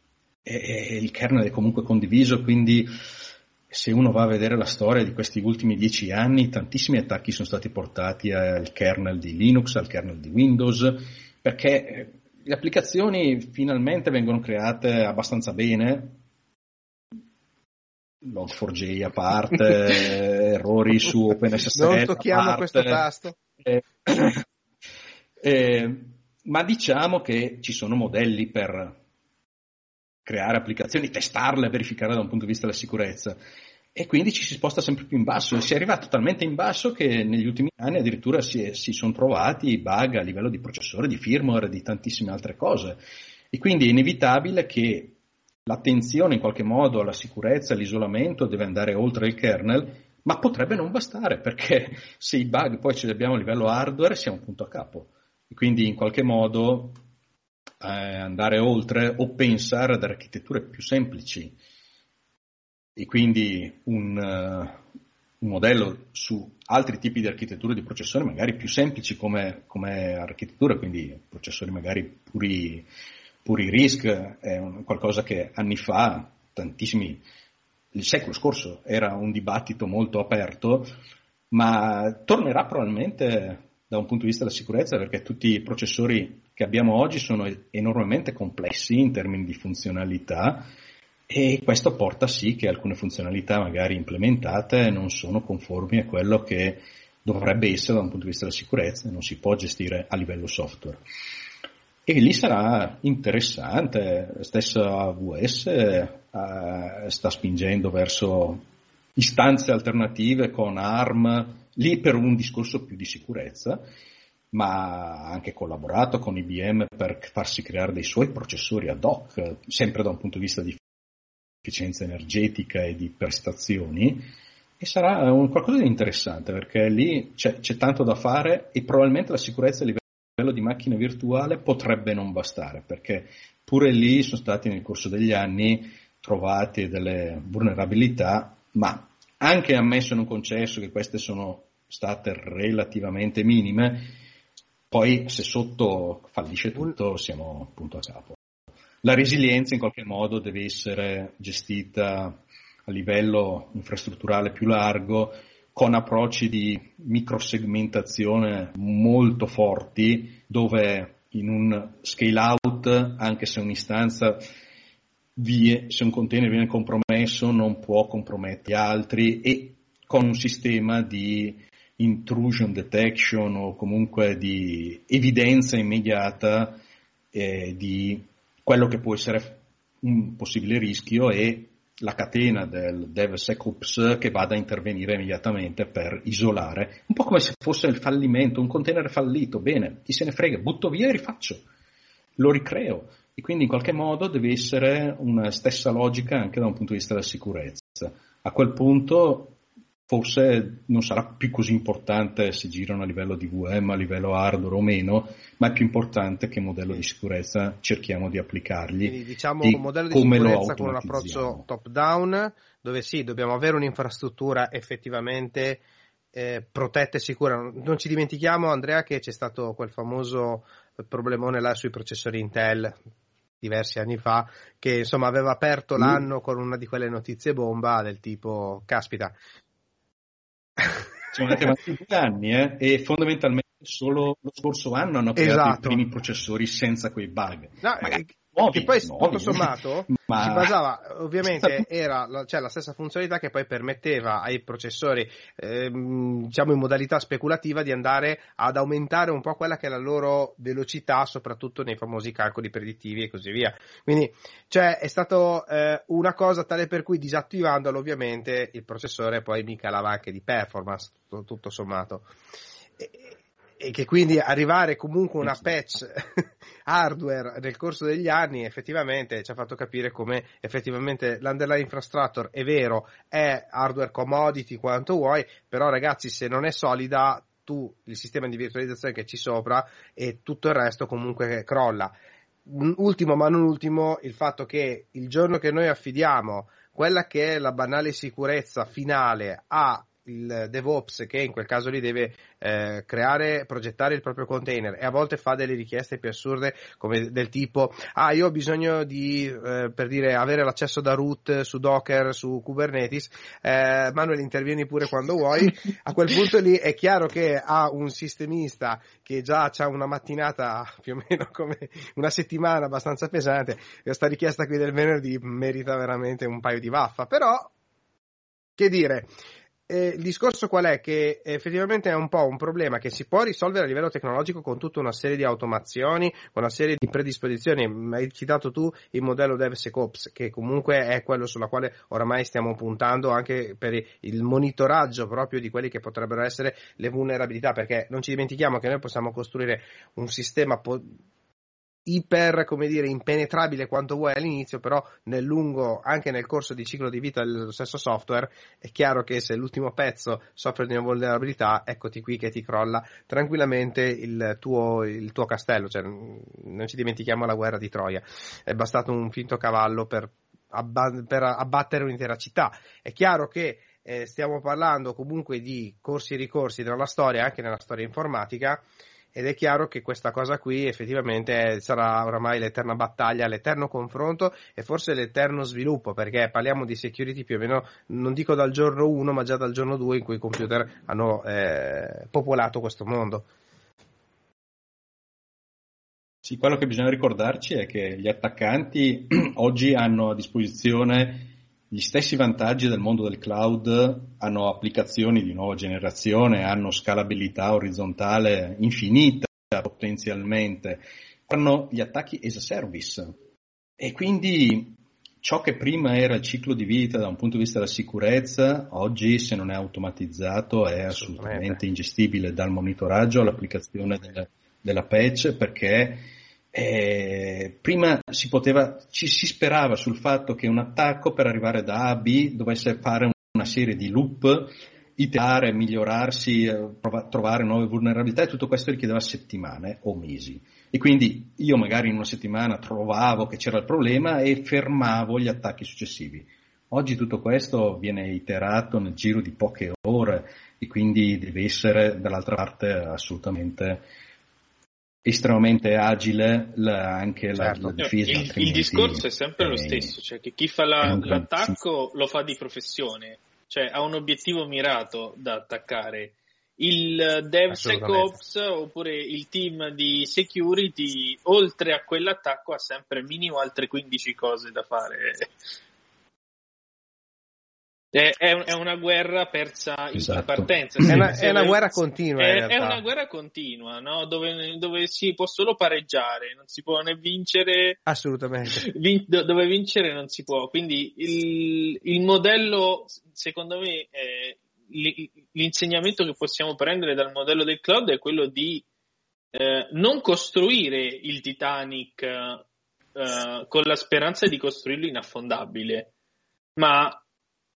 e il kernel è comunque condiviso, quindi se uno va a vedere la storia di questi ultimi dieci anni, tantissimi attacchi sono stati portati al kernel di Linux, al kernel di Windows, perché eh, le applicazioni finalmente vengono create abbastanza bene, Log4j a parte, errori su OpenSSL Non tocchiamo questo tasto. Eh, eh, ma diciamo che ci sono modelli per creare applicazioni, testarle, verificare da un punto di vista della sicurezza. E quindi ci si sposta sempre più in basso e si è arrivato talmente in basso che negli ultimi anni addirittura si, si sono trovati bug a livello di processore, di firmware, di tantissime altre cose. E quindi è inevitabile che l'attenzione in qualche modo alla sicurezza, all'isolamento deve andare oltre il kernel, ma potrebbe non bastare perché se i bug poi ce li abbiamo a livello hardware siamo un punto a capo. E quindi in qualche modo eh, andare oltre o pensare ad architetture più semplici e quindi un, uh, un modello su altri tipi di architetture di processori magari più semplici come, come architettura, quindi processori magari puri, puri RISC, è un, qualcosa che anni fa, tantissimi, il secolo scorso era un dibattito molto aperto, ma tornerà probabilmente da un punto di vista della sicurezza perché tutti i processori che abbiamo oggi sono enormemente complessi in termini di funzionalità e questo porta sì che alcune funzionalità magari implementate non sono conformi a quello che dovrebbe essere da un punto di vista della sicurezza e non si può gestire a livello software. E lì sarà interessante, stessa AWS eh, sta spingendo verso istanze alternative con ARM, lì per un discorso più di sicurezza, ma ha anche collaborato con IBM per farsi creare dei suoi processori ad hoc, sempre da un punto di vista di efficienza energetica e di prestazioni, e sarà un qualcosa di interessante perché lì c'è, c'è tanto da fare e probabilmente la sicurezza a livello di macchina virtuale potrebbe non bastare perché pure lì sono stati nel corso degli anni trovate delle vulnerabilità, ma anche ammesso non concesso che queste sono state relativamente minime, poi se sotto fallisce tutto siamo punto a capo la resilienza in qualche modo deve essere gestita a livello infrastrutturale più largo, con approcci di microsegmentazione molto forti, dove in un scale out, anche se un'istanza vie, se un container viene compromesso non può compromettere altri e con un sistema di intrusion detection o comunque di evidenza immediata eh, di quello che può essere un possibile rischio è la catena del DevSecOps che vada a intervenire immediatamente per isolare, un po' come se fosse il fallimento, un container fallito, bene, chi se ne frega, butto via e rifaccio, lo ricreo. E quindi in qualche modo deve essere una stessa logica anche da un punto di vista della sicurezza. A quel punto forse non sarà più così importante se girano a livello di VM, a livello hardware o meno, ma è più importante che modello di sicurezza cerchiamo di applicargli. Quindi diciamo un modello di sicurezza con un approccio top down, dove sì, dobbiamo avere un'infrastruttura effettivamente eh, protetta e sicura. Non ci dimentichiamo, Andrea, che c'è stato quel famoso problemone là sui processori Intel diversi anni fa, che insomma aveva aperto mm. l'anno con una di quelle notizie bomba del tipo, caspita, sono andati avanti due anni eh, e fondamentalmente solo lo scorso anno hanno creato esatto. i primi processori senza quei bug. No, Magari, nuovi, che poi nuovi, tutto sommato ma... si basava ovviamente era la, cioè, la, stessa funzionalità che poi permetteva ai processori ehm, diciamo in modalità speculativa di andare ad aumentare un po' quella che è la loro velocità soprattutto nei famosi calcoli predittivi e così via. Quindi cioè, è stato eh, una cosa tale per cui disattivandolo ovviamente il processore poi mi calava anche di performance tutto, tutto sommato. E, e che quindi arrivare comunque una patch hardware nel corso degli anni effettivamente ci ha fatto capire come effettivamente l'underlying infrastructure è vero, è hardware commodity quanto vuoi, però ragazzi se non è solida tu il sistema di virtualizzazione che ci sopra e tutto il resto comunque crolla. Ultimo ma non ultimo il fatto che il giorno che noi affidiamo quella che è la banale sicurezza finale a il DevOps che in quel caso lì deve eh, creare, progettare il proprio container e a volte fa delle richieste più assurde come del tipo ah io ho bisogno di eh, per dire avere l'accesso da root su Docker, su Kubernetes eh, Manuel intervieni pure quando vuoi. A quel punto lì è chiaro che ha un sistemista che già ha una mattinata più o meno come una settimana abbastanza pesante questa richiesta qui del venerdì merita veramente un paio di vaffa però che dire eh, il discorso qual è? Che effettivamente è un po' un problema che si può risolvere a livello tecnologico con tutta una serie di automazioni, con una serie di predisposizioni. Hai citato tu il modello DevSecOps, che comunque è quello sulla quale oramai stiamo puntando anche per il monitoraggio proprio di quelli che potrebbero essere le vulnerabilità, perché non ci dimentichiamo che noi possiamo costruire un sistema po- iper, come dire, impenetrabile quanto vuoi all'inizio, però nel lungo, anche nel corso di ciclo di vita dello stesso software, è chiaro che se l'ultimo pezzo soffre di una vulnerabilità, eccoti qui che ti crolla tranquillamente il tuo, il tuo castello, cioè, non ci dimentichiamo la guerra di Troia, è bastato un finto cavallo per, abba- per abbattere un'intera città. È chiaro che eh, stiamo parlando comunque di corsi e ricorsi nella storia, anche nella storia informatica, ed è chiaro che questa cosa qui effettivamente sarà oramai l'eterna battaglia, l'eterno confronto e forse l'eterno sviluppo, perché parliamo di security più o meno, non dico dal giorno 1, ma già dal giorno 2 in cui i computer hanno eh, popolato questo mondo. Sì, quello che bisogna ricordarci è che gli attaccanti oggi hanno a disposizione gli stessi vantaggi del mondo del cloud, hanno applicazioni di nuova generazione, hanno scalabilità orizzontale infinita potenzialmente, hanno gli attacchi as a service. E quindi ciò che prima era il ciclo di vita da un punto di vista della sicurezza, oggi se non è automatizzato è assolutamente ingestibile dal monitoraggio all'applicazione del, della patch perché eh, prima si poteva, ci si sperava sul fatto che un attacco per arrivare da A a B dovesse fare una serie di loop, iterare, migliorarsi, eh, prov- trovare nuove vulnerabilità e tutto questo richiedeva settimane o mesi. E quindi io magari in una settimana trovavo che c'era il problema e fermavo gli attacchi successivi. Oggi tutto questo viene iterato nel giro di poche ore e quindi deve essere dall'altra parte assolutamente estremamente agile la, anche certo. la, la, difesa. Il, il discorso è sempre è, lo stesso, cioè che chi fa la, l'attacco lo fa di professione, cioè ha un obiettivo mirato da attaccare. Il DevSecOps oppure il team di security, oltre a quell'attacco, ha sempre minimo altre 15 cose da fare è, è, una guerra persa esatto. in partenza. È una, è una, guerra continua. È, è una guerra continua, no? dove, dove, si può solo pareggiare, non si può né vincere. Assolutamente. Vin, dove vincere non si può. Quindi il, il modello, secondo me, l'insegnamento che possiamo prendere dal modello del cloud è quello di eh, non costruire il Titanic eh, con la speranza di costruirlo inaffondabile, ma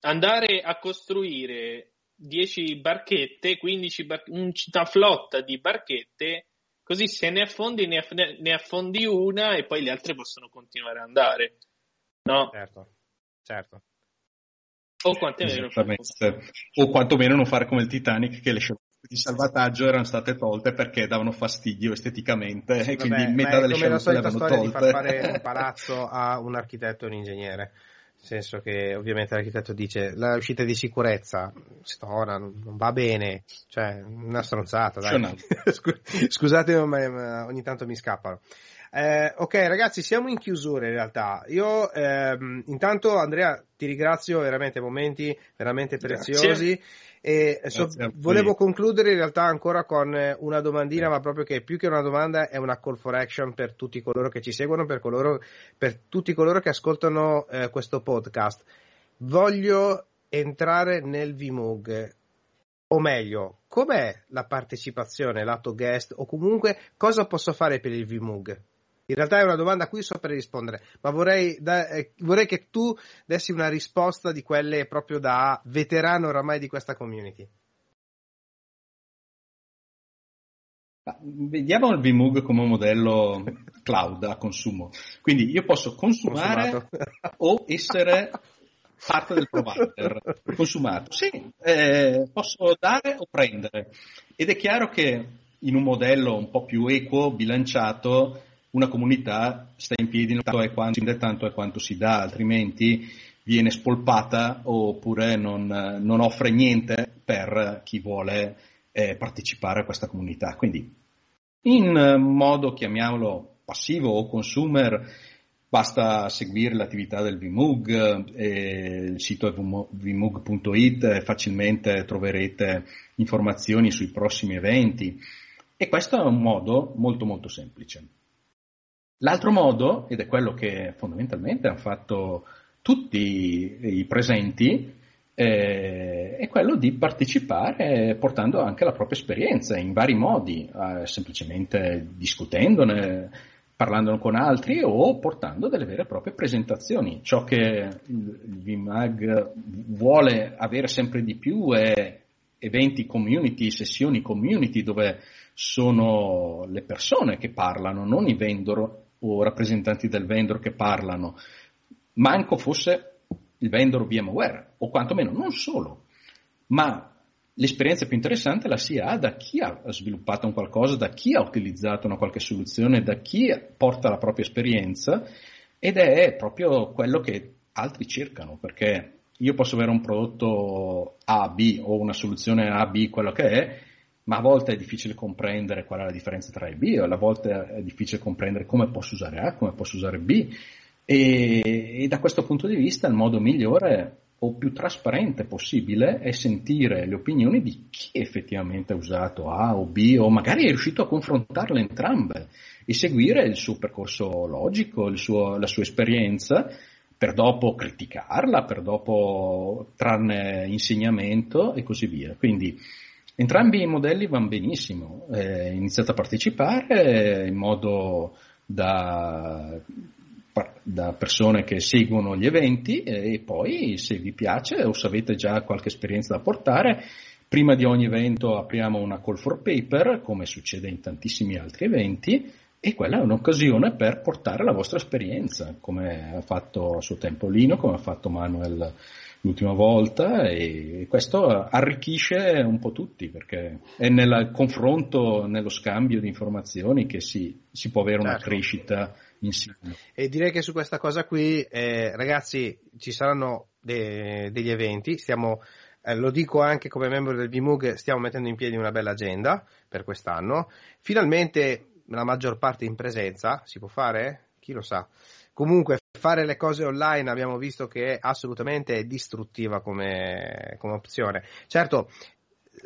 andare a costruire 10 barchette, 15 bar- una flotta di barchette, così se ne affondi, ne, aff- ne affondi una e poi le altre possono continuare ad andare. No? Certo, certo. O quantomeno, o quantomeno non fare come il Titanic che le scelte di salvataggio erano state tolte perché davano fastidio esteticamente sì, e quindi vabbè, metà delle scelte le avevano tolte. Di far fare un palazzo a un architetto e un ingegnere nel senso che ovviamente l'architetto dice la uscita di sicurezza stona, non va bene, cioè una stronzata, dai. Scusate ma, ma ogni tanto mi scappano. Eh, ok ragazzi siamo in chiusura in realtà io ehm, intanto Andrea ti ringrazio veramente momenti veramente preziosi Grazie. E so, volevo concludere in realtà ancora con una domandina, ma proprio che più che una domanda è una call for action per tutti coloro che ci seguono, per, coloro, per tutti coloro che ascoltano eh, questo podcast. Voglio entrare nel VMUG, o meglio, com'è la partecipazione lato guest o comunque cosa posso fare per il VMUG? In realtà è una domanda a cui so per rispondere, ma vorrei, da, eh, vorrei, che tu dessi una risposta di quelle proprio da veterano oramai di questa community. Vediamo il VMUG come un modello cloud a consumo. Quindi io posso consumare o essere parte del provider consumato. Sì, eh, posso dare o prendere. Ed è chiaro che in un modello un po' più equo, bilanciato, una comunità sta in piedi tanto è quanto, tanto è quanto si dà, altrimenti viene spolpata oppure non, non offre niente per chi vuole eh, partecipare a questa comunità. Quindi in modo, chiamiamolo passivo o consumer, basta seguire l'attività del VMUG, eh, il sito è vmug.it, facilmente troverete informazioni sui prossimi eventi e questo è un modo molto molto semplice. L'altro modo, ed è quello che fondamentalmente hanno fatto tutti i presenti, eh, è quello di partecipare portando anche la propria esperienza in vari modi, eh, semplicemente discutendone, parlando con altri o portando delle vere e proprie presentazioni. Ciò che il VMAG vuole avere sempre di più è eventi community, sessioni community dove sono le persone che parlano, non i vendor o rappresentanti del vendor che parlano, manco fosse il vendor VMware, o quantomeno non solo. ma l'esperienza più interessante la si ha da chi ha sviluppato un qualcosa, da chi ha utilizzato una qualche soluzione, da chi porta la propria esperienza ed è proprio quello che altri cercano, perché io posso avere un prodotto A, B o una soluzione A, B, quello che è, ma a volte è difficile comprendere qual è la differenza tra A e B, o a volte è difficile comprendere come posso usare A, come posso usare B, e, e da questo punto di vista il modo migliore o più trasparente possibile è sentire le opinioni di chi effettivamente ha usato A o B o magari è riuscito a confrontarle entrambe e seguire il suo percorso logico, suo, la sua esperienza per dopo criticarla, per dopo trarne insegnamento e così via. Quindi entrambi i modelli vanno benissimo. Eh, iniziate a partecipare in modo da da persone che seguono gli eventi e poi se vi piace o se avete già qualche esperienza da portare, prima di ogni evento apriamo una call for paper, come succede in tantissimi altri eventi, e quella è un'occasione per portare la vostra esperienza, come ha fatto a suo tempo Lino, come ha fatto Manuel l'ultima volta e questo arricchisce un po' tutti perché è nel confronto, nello scambio di informazioni che si, si può avere una certo. crescita insieme. E direi che su questa cosa qui, eh, ragazzi, ci saranno de- degli eventi, stiamo, eh, lo dico anche come membro del VMUG, stiamo mettendo in piedi una bella agenda per quest'anno. Finalmente la maggior parte in presenza, si può fare? Chi lo sa? Comunque fare le cose online abbiamo visto che è assolutamente distruttiva come, come opzione. Certo,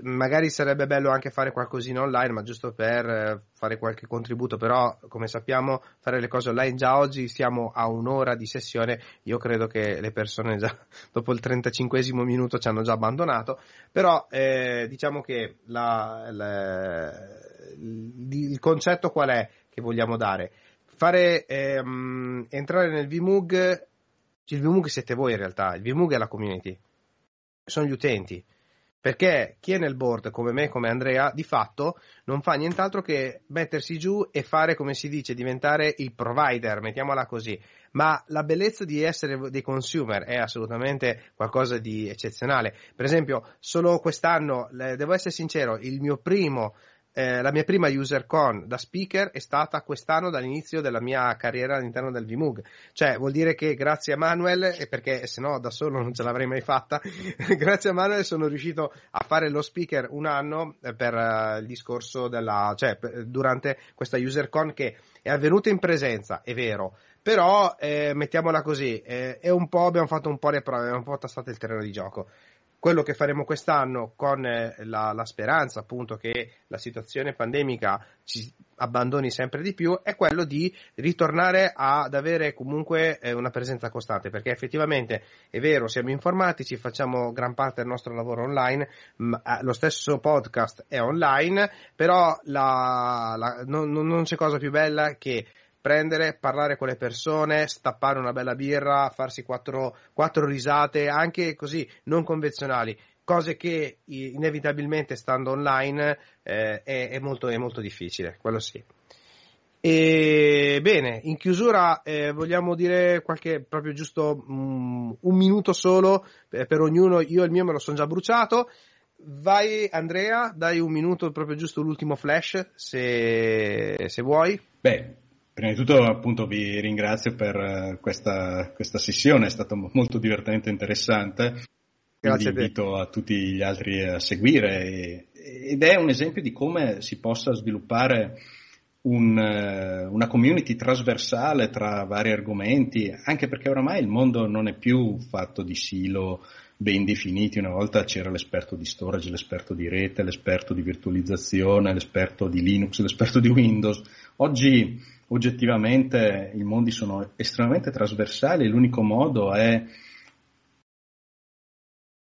magari sarebbe bello anche fare qualcosina online, ma giusto per eh, fare qualche contributo, però come sappiamo fare le cose online già oggi siamo a un'ora di sessione, io credo che le persone già dopo il 35 minuto ci hanno già abbandonato, però eh, diciamo che la, la, il concetto qual è che vogliamo dare? Fare, ehm, entrare nel VMUG, il VMUG siete voi in realtà, il VMUG è la community, sono gli utenti perché chi è nel board come me, come Andrea, di fatto non fa nient'altro che mettersi giù e fare, come si dice, diventare il provider, mettiamola così. Ma la bellezza di essere dei consumer è assolutamente qualcosa di eccezionale. Per esempio, solo quest'anno, devo essere sincero, il mio primo eh, la mia prima user con da speaker è stata quest'anno dall'inizio della mia carriera all'interno del VMUG. Cioè, vuol dire che grazie a Manuel, perché se no da solo non ce l'avrei mai fatta, grazie a Manuel sono riuscito a fare lo speaker un anno eh, per uh, il discorso della, cioè, per, durante questa user con che è avvenuta in presenza, è vero, però eh, mettiamola così, eh, è un po', abbiamo fatto un po' le prove, abbiamo un po' tastato il terreno di gioco quello che faremo quest'anno con eh, la, la, speranza appunto che la situazione pandemica ci abbandoni sempre di più è quello di ritornare ad avere comunque eh, una presenza costante perché effettivamente è vero siamo informatici facciamo gran parte del nostro lavoro online eh, lo stesso podcast è online però la, la, non, non c'è cosa più bella che prendere, parlare con le persone, stappare una bella birra, farsi quattro, quattro risate, anche così non convenzionali, cose che inevitabilmente stando online eh, è, è, molto, è, molto, difficile, quello sì. E bene, in chiusura eh, vogliamo dire qualche, proprio giusto um, un minuto solo eh, per ognuno, io il mio me lo sono già bruciato. Vai Andrea, dai un minuto proprio giusto l'ultimo flash se, se vuoi. Beh, Prima di tutto appunto vi ringrazio per eh, questa, questa sessione, è stato molto divertente e interessante. Grazie Quindi invito a tutti gli altri a seguire ed è un esempio di come si possa sviluppare un, eh, una community trasversale tra vari argomenti, anche perché oramai il mondo non è più fatto di silo ben definiti. Una volta c'era l'esperto di storage, l'esperto di rete, l'esperto di virtualizzazione, l'esperto di Linux, l'esperto di Windows. Oggi oggettivamente i mondi sono estremamente trasversali e l'unico modo è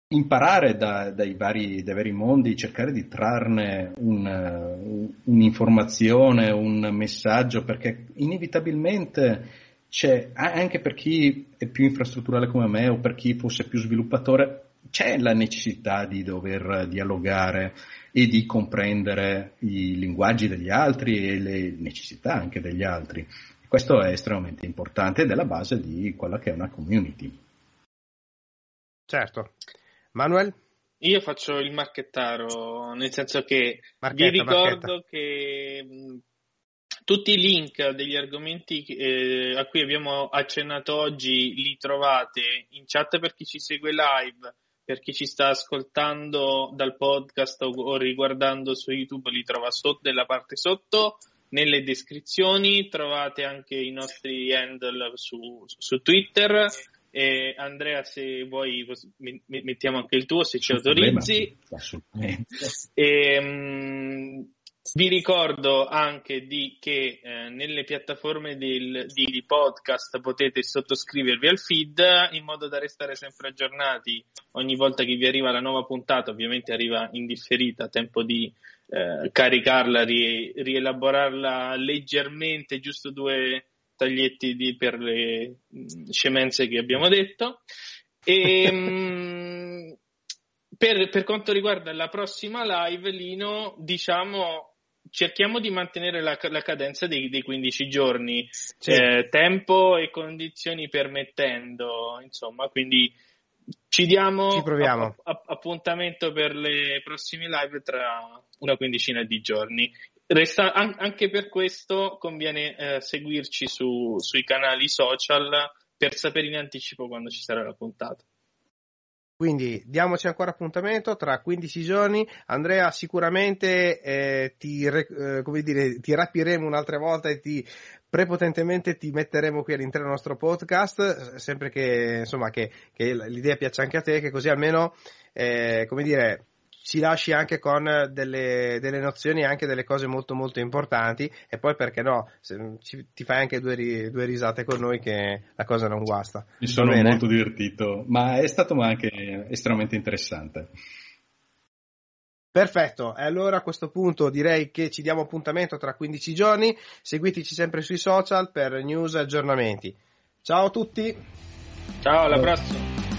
imparare da, dai, vari, dai, vari, mondi, cercare di trarne un, un'informazione, un messaggio, perché inevitabilmente c'è, anche per chi è più infrastrutturale come me o per chi fosse più sviluppatore, c'è la necessità di dover dialogare e di comprendere i linguaggi degli altri e le necessità anche degli altri. Questo è estremamente importante ed è la base di quella che è una community. Certo. Manuel? io faccio il marchettaro, nel senso che marchetta, vi ricordo marchetta. che tutti i link degli argomenti eh, a cui abbiamo accennato oggi li trovate in chat per chi ci segue live, per chi ci sta ascoltando dal podcast o, riguardando su YouTube li trova sotto nella parte sotto. Nelle descrizioni trovate anche i nostri handle su, su Twitter. E Andrea, se vuoi, mettiamo anche il tuo se ci autorizzi. Assolutamente. E, um, vi ricordo anche di che eh, nelle piattaforme del, di, podcast potete sottoscrivervi al feed in modo da restare sempre aggiornati ogni volta che vi arriva la nuova puntata, ovviamente arriva in differita, tempo di eh, caricarla, ri, rielaborarla leggermente, giusto due taglietti di, per le mh, mm, scemenze che abbiamo detto. E, mh, mm, per, per, quanto riguarda la prossima live, Lino, diciamo cerchiamo di mantenere la, la cadenza dei, dei, 15 giorni, sì. eh, tempo e condizioni permettendo, insomma, quindi ci diamo ci app- app- appuntamento per le prossime live tra una quindicina di giorni. Resta, an- anche per questo conviene eh, seguirci su, sui canali social per sapere in anticipo quando ci sarà la puntata. Quindi diamoci ancora appuntamento tra 15 giorni. Andrea, sicuramente eh, ti, eh, dire, ti rapiremo un'altra volta e ti prepotentemente ti metteremo qui all'interno del nostro podcast, sempre che, insomma, che, che l'idea piaccia anche a te, che così almeno, eh, come dire, ci lasci anche con delle, delle, nozioni e anche delle cose molto molto importanti e poi perché no, se, ci, ti fai anche due, due, risate con noi che la cosa non guasta. Mi sono molto divertito, ma è stato anche estremamente interessante. Perfetto, e allora a questo punto direi che ci diamo appuntamento tra 15 giorni, seguiteci sempre sui social per news e aggiornamenti. Ciao a tutti! Ciao, alla prossima!